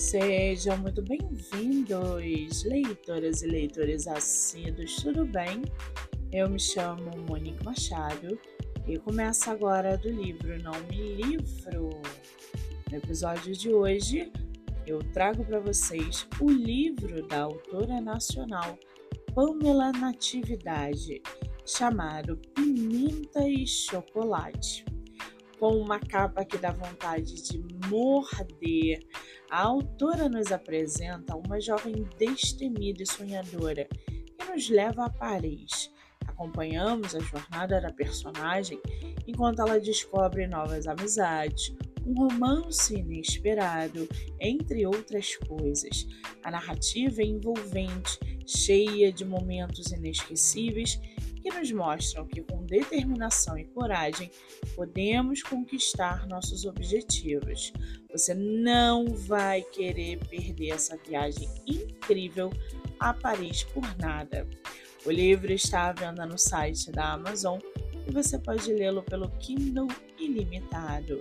Sejam muito bem-vindos, leitoras e leitores assíduos, tudo bem? Eu me chamo Monique Machado e começo agora do livro Não Me Livro. No episódio de hoje, eu trago para vocês o livro da autora nacional Pamela Natividade, chamado Pimenta e Chocolate com uma capa que dá vontade de morder. A autora nos apresenta uma jovem destemida e sonhadora que nos leva a Paris. Acompanhamos a jornada da personagem enquanto ela descobre novas amizades, um romance inesperado, entre outras coisas. A narrativa é envolvente, cheia de momentos inesquecíveis que nos mostram que com determinação e coragem podemos conquistar nossos objetivos. Você não vai querer perder essa viagem incrível a Paris por nada. O livro está à venda no site da Amazon e você pode lê-lo pelo Kindle ilimitado.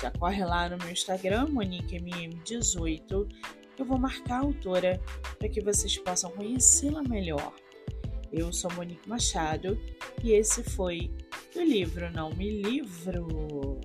Já corre lá no meu Instagram, MoniqueMM18, eu vou marcar a autora para que vocês possam conhecê-la melhor. Eu sou Monique Machado e esse foi o livro Não Me Livro.